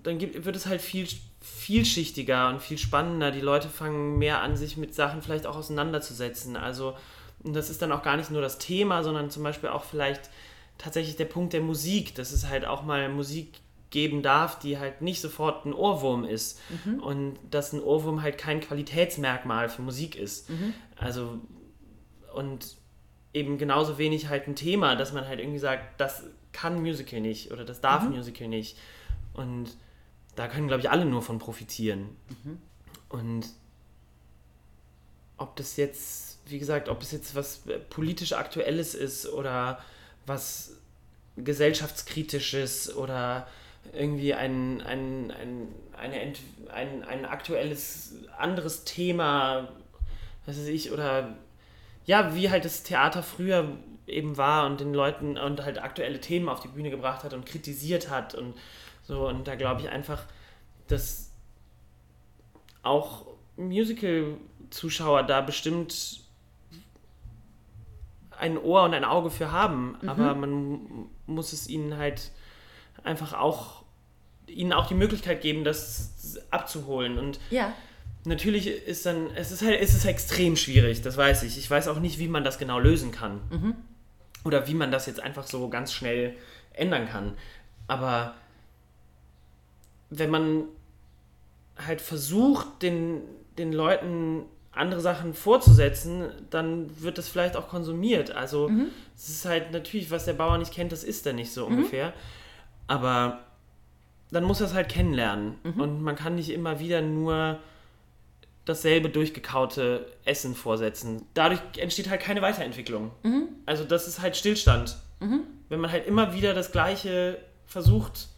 dann gibt, wird es halt viel vielschichtiger und viel spannender. Die Leute fangen mehr an, sich mit Sachen vielleicht auch auseinanderzusetzen. Also, und das ist dann auch gar nicht nur das Thema, sondern zum Beispiel auch vielleicht tatsächlich der Punkt der Musik, dass es halt auch mal Musik geben darf, die halt nicht sofort ein Ohrwurm ist. Mhm. Und dass ein Ohrwurm halt kein Qualitätsmerkmal für Musik ist. Mhm. Also, und eben genauso wenig halt ein Thema, dass man halt irgendwie sagt, das kann Musical nicht oder das darf mhm. Musical nicht. Und da können, glaube ich, alle nur von profitieren. Mhm. Und ob das jetzt, wie gesagt, ob es jetzt was politisch Aktuelles ist oder was gesellschaftskritisches oder irgendwie ein, ein, ein, eine Ent, ein, ein aktuelles anderes Thema, was weiß ich, oder ja, wie halt das Theater früher eben war und den Leuten und halt aktuelle Themen auf die Bühne gebracht hat und kritisiert hat und so. Und da glaube ich einfach, dass auch Musical-Zuschauer da bestimmt ein Ohr und ein Auge für haben, mhm. aber man muss es ihnen halt einfach auch ihnen auch die Möglichkeit geben, das abzuholen. Und ja. natürlich ist dann, es ist halt, es ist extrem schwierig, das weiß ich. Ich weiß auch nicht, wie man das genau lösen kann. Mhm. Oder wie man das jetzt einfach so ganz schnell ändern kann. Aber wenn man halt versucht, den, den Leuten andere Sachen vorzusetzen, dann wird das vielleicht auch konsumiert. Also mhm. es ist halt natürlich, was der Bauer nicht kennt, das ist er nicht so mhm. ungefähr. Aber dann muss er es halt kennenlernen. Mhm. Und man kann nicht immer wieder nur dasselbe durchgekaute Essen vorsetzen. Dadurch entsteht halt keine Weiterentwicklung. Mhm. Also das ist halt Stillstand. Mhm. Wenn man halt immer wieder das Gleiche versucht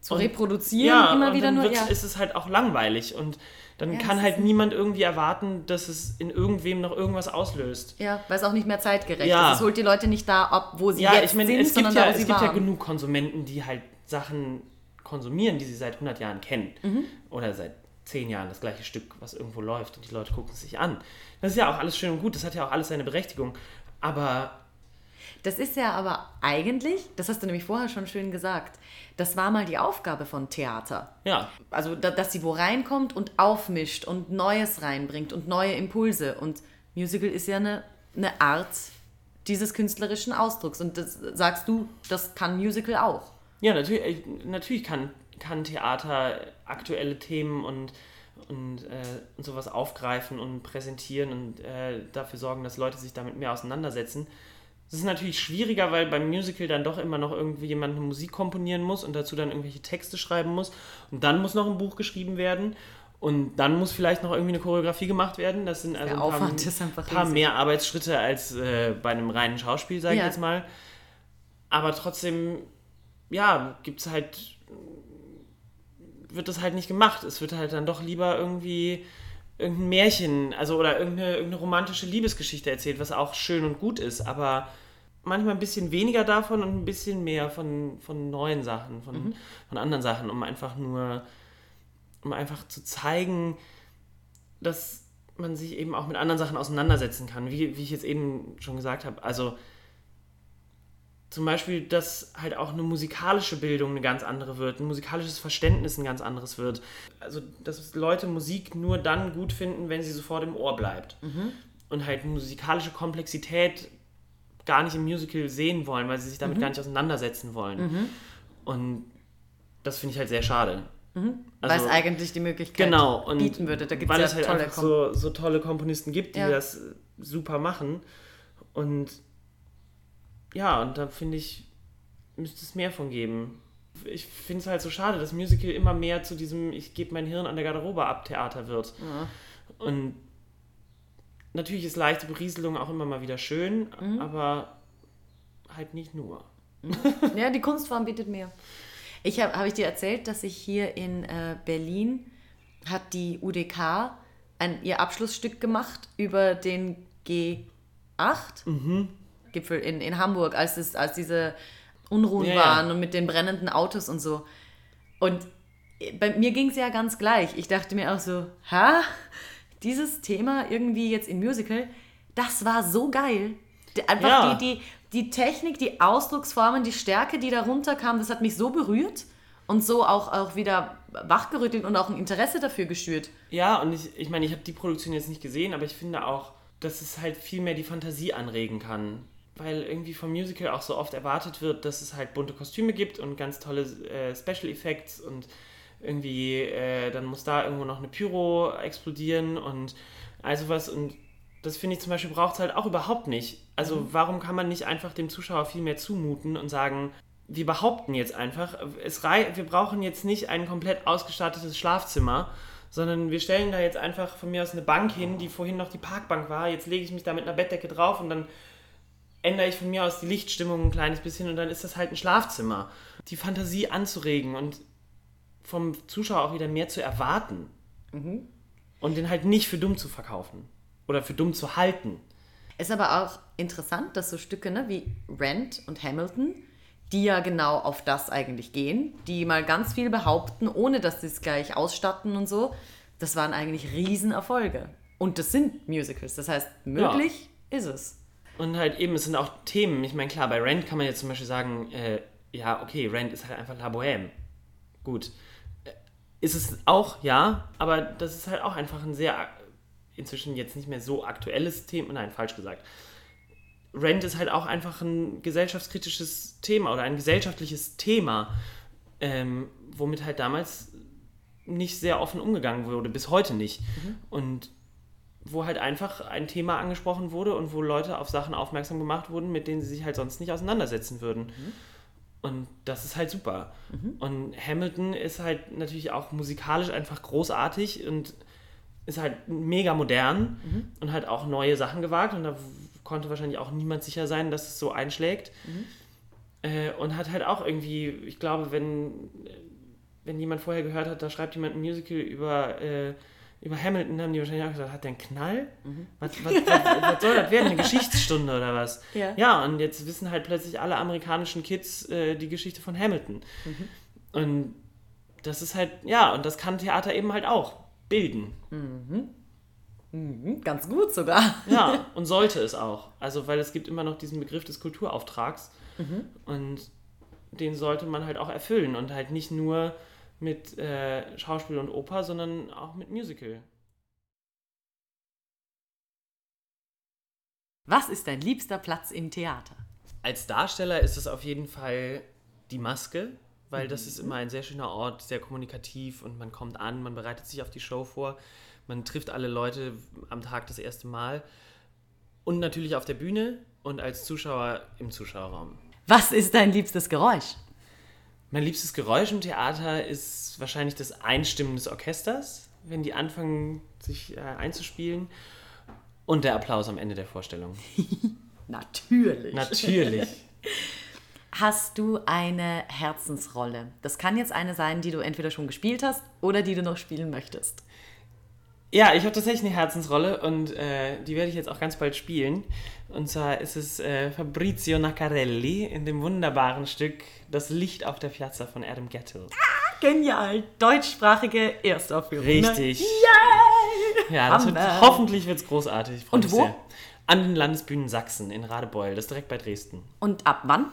zu und, reproduzieren, ja, immer wieder nur. Ja. ist es halt auch langweilig und dann ja, kann halt niemand irgendwie erwarten, dass es in irgendwem noch irgendwas auslöst. Ja, weil es auch nicht mehr zeitgerecht ja. ist. Es holt die Leute nicht da ab, wo sie ja, jetzt ich mein, sind, es sondern gibt ja, da, es gibt ja genug Konsumenten, die halt Sachen konsumieren, die sie seit 100 Jahren kennen. Mhm. Oder seit zehn Jahren das gleiche Stück, was irgendwo läuft und die Leute gucken es sich an. Das ist ja auch alles schön und gut, das hat ja auch alles seine Berechtigung. Aber Das ist ja aber eigentlich, das hast du nämlich vorher schon schön gesagt, das war mal die Aufgabe von Theater. ja, Also, da, dass sie wo reinkommt und aufmischt und Neues reinbringt und neue Impulse. Und Musical ist ja eine, eine Art dieses künstlerischen Ausdrucks. Und das sagst du, das kann Musical auch. Ja, natürlich, natürlich kann, kann Theater aktuelle Themen und, und, äh, und sowas aufgreifen und präsentieren und äh, dafür sorgen, dass Leute sich damit mehr auseinandersetzen. Das ist natürlich schwieriger, weil beim Musical dann doch immer noch irgendwie jemand eine Musik komponieren muss und dazu dann irgendwelche Texte schreiben muss. Und dann muss noch ein Buch geschrieben werden. Und dann muss vielleicht noch irgendwie eine Choreografie gemacht werden. Das sind also ein paar, einfach paar mehr Arbeitsschritte als äh, bei einem reinen Schauspiel, sage ich Ja. jetzt mal. Aber trotzdem, ja, gibt es halt, wird das halt nicht gemacht. Es wird halt dann doch lieber irgendwie irgendein Märchen, also oder irgendeine, irgendeine romantische Liebesgeschichte erzählt, was auch schön und gut ist, aber manchmal ein bisschen weniger davon und ein bisschen mehr von, von neuen Sachen, von, von anderen Sachen, um einfach nur, um einfach zu zeigen, dass man sich eben auch mit anderen Sachen auseinandersetzen kann, wie, wie ich jetzt eben schon gesagt habe. Also zum Beispiel, dass halt auch eine musikalische Bildung eine ganz andere wird, ein musikalisches Verständnis ein ganz anderes wird. Also, dass Leute Musik nur dann gut finden, wenn sie sofort im Ohr bleibt. Und halt musikalische Komplexität gar nicht im Musical sehen wollen, weil sie sich damit gar nicht auseinandersetzen wollen. Und das finde ich halt sehr schade. weil Also- es eigentlich die Möglichkeit genau, und bieten würde. Da gibt weil es es ja halt tolle einfach so, so tolle Komponisten gibt, die Ja. das super machen. Und ja, und da finde ich, müsste es mehr von geben. Ich finde es halt so schade, dass Musical immer mehr zu diesem Ich gebe mein Hirn an der Garderobe ab Theater wird. Und natürlich ist leichte Berieselung auch immer mal wieder schön, Mhm. aber halt nicht nur. Ja, die Kunstform bietet mehr. Ich habe hab ich dir erzählt, dass ich hier in äh, Berlin hat die UDK ein, ihr Abschlussstück gemacht über den G8 Gipfel in, in Hamburg, als, es, als diese Unruhen Ja, ja. waren und mit den brennenden Autos und so. Und bei mir ging es ja ganz gleich. Ich dachte mir auch so, ha, dieses Thema irgendwie jetzt im Musical, das war so geil. Einfach Ja. die, die, die Technik, die Ausdrucksformen, die Stärke, die da runterkam, das hat mich so berührt und so auch, auch wieder wachgerüttelt und auch ein Interesse dafür geschürt. Ja, und ich, ich meine, ich habe die Produktion jetzt nicht gesehen, aber ich finde auch, dass es halt viel mehr die Fantasie anregen kann. Weil irgendwie vom Musical auch so oft erwartet wird, dass es halt bunte Kostüme gibt und ganz tolle äh, Special Effects und irgendwie, äh, dann muss da irgendwo noch eine Pyro explodieren und all sowas. Und das finde ich zum Beispiel braucht es halt auch überhaupt nicht. Also warum kann man nicht einfach dem Zuschauer viel mehr zumuten und sagen, wir behaupten jetzt einfach, es rei wir brauchen jetzt nicht ein komplett ausgestattetes Schlafzimmer, sondern wir stellen da jetzt einfach von mir aus eine Bank hin, die vorhin noch die Parkbank war. Jetzt lege ich mich da mit einer Bettdecke drauf und dann ändere ich von mir aus die Lichtstimmung ein kleines bisschen und dann ist das halt ein Schlafzimmer. Die Fantasie anzuregen und vom Zuschauer auch wieder mehr zu erwarten. Und den halt nicht für dumm zu verkaufen. Oder für dumm zu halten. Ist aber auch interessant, dass so Stücke ne, wie Rent und Hamilton, die ja genau auf das eigentlich gehen, die mal ganz viel behaupten, ohne dass sie es gleich ausstatten und so, das waren eigentlich Riesenerfolge. Und das sind Musicals. Das heißt, möglich ist es. Und halt eben, es sind auch Themen. Ich meine, klar, bei Rent kann man jetzt zum Beispiel sagen, äh, ja, okay, Rent ist halt einfach La Bohème. Gut. Ist es auch, ja, aber das ist halt auch einfach ein sehr, inzwischen jetzt nicht mehr so aktuelles Thema. Nein, falsch gesagt. Rent ist halt auch einfach ein gesellschaftskritisches Thema oder ein gesellschaftliches Thema, ähm, womit halt damals nicht sehr offen umgegangen wurde, bis heute nicht. Und wo halt einfach ein Thema angesprochen wurde und wo Leute auf Sachen aufmerksam gemacht wurden, mit denen sie sich halt sonst nicht auseinandersetzen würden. Und das ist halt super. Und Hamilton ist halt natürlich auch musikalisch einfach großartig und ist halt mega modern und hat auch neue Sachen gewagt und da konnte wahrscheinlich auch niemand sicher sein, dass es so einschlägt. Äh, und hat halt auch irgendwie, ich glaube, wenn, wenn jemand vorher gehört hat, da schreibt jemand ein Musical über, äh, über Hamilton, haben die wahrscheinlich auch gesagt, hat der einen Knall? Was, was, was, was soll das werden? Eine Geschichtsstunde oder was? Ja. ja, und jetzt wissen halt plötzlich alle amerikanischen Kids äh, die Geschichte von Hamilton. Und das ist halt, ja, und das kann Theater eben halt auch. bilden. Mhm, ganz gut sogar. Ja, und sollte es auch. Also, weil es gibt immer noch diesen Begriff des Kulturauftrags und den sollte man halt auch erfüllen und halt nicht nur mit äh, Schauspiel und Oper, sondern auch mit Musical. Was ist dein liebster Platz im Theater? Als Darsteller ist es auf jeden Fall die Maske, weil das ist immer ein sehr schöner Ort, sehr kommunikativ und man kommt an, man bereitet sich auf die Show vor, man trifft alle Leute am Tag das erste Mal und natürlich auf der Bühne und als Zuschauer im Zuschauerraum. Was ist dein liebstes Geräusch? Mein liebstes Geräusch im Theater ist wahrscheinlich das Einstimmen des Orchesters, wenn die anfangen, sich äh, einzuspielen. Und der Applaus am Ende der Vorstellung. Natürlich. Natürlich. Hast du eine Herzensrolle? Das kann jetzt eine sein, die du entweder schon gespielt hast oder die du noch spielen möchtest. Ja, ich habe tatsächlich eine Herzensrolle und äh, die werde ich jetzt auch ganz bald spielen. Und zwar ist es äh, Fabrizio Naccarelli in dem wunderbaren Stück Das Licht auf der Piazza von Adam Gettle. Genial. Deutschsprachige Erstaufführung. Richtig. Yay! Ja, das wird, hoffentlich wird es großartig. Und wo? Sehr. An den Landesbühnen Sachsen in Radebeul, das ist direkt bei Dresden. Und ab wann?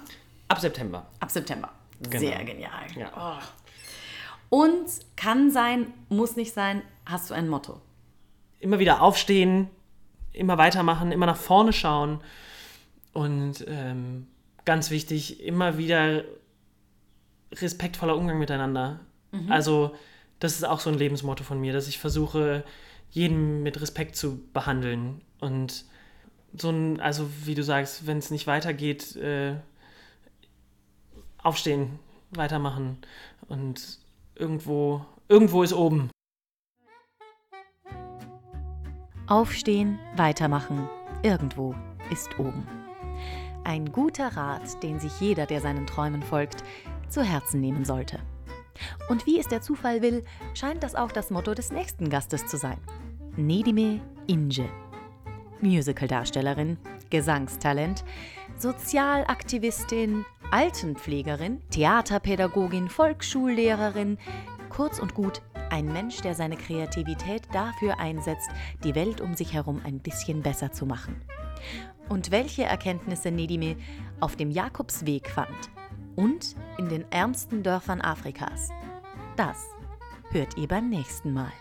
Ab September. Ab September. Genau. Sehr genial. Ja. Oh. Und kann sein, muss nicht sein, hast du ein Motto? Immer wieder aufstehen, immer weitermachen, immer nach vorne schauen. Und ähm, ganz wichtig, immer wieder respektvoller Umgang miteinander. Also, das ist auch so ein Lebensmotto von mir, dass ich versuche, jeden mit Respekt zu behandeln. Und so ein, also wie du sagst, wenn es nicht weitergeht, äh, aufstehen, weitermachen. Und irgendwo, irgendwo ist oben. Aufstehen, weitermachen. Irgendwo ist oben. Ein guter Rat, den sich jeder, der seinen Träumen folgt, zu Herzen nehmen sollte. Und wie es der Zufall will, scheint das auch das Motto des nächsten Gastes zu sein. Nedime Inge. Musicaldarstellerin, Gesangstalent, Sozialaktivistin, Altenpflegerin, Theaterpädagogin, Volksschullehrerin, kurz und gut ein Mensch, der seine Kreativität dafür einsetzt, die Welt um sich herum ein bisschen besser zu machen. Und welche Erkenntnisse Nedime auf dem Jakobsweg fand und in den ärmsten Dörfern Afrikas, das hört ihr beim nächsten Mal.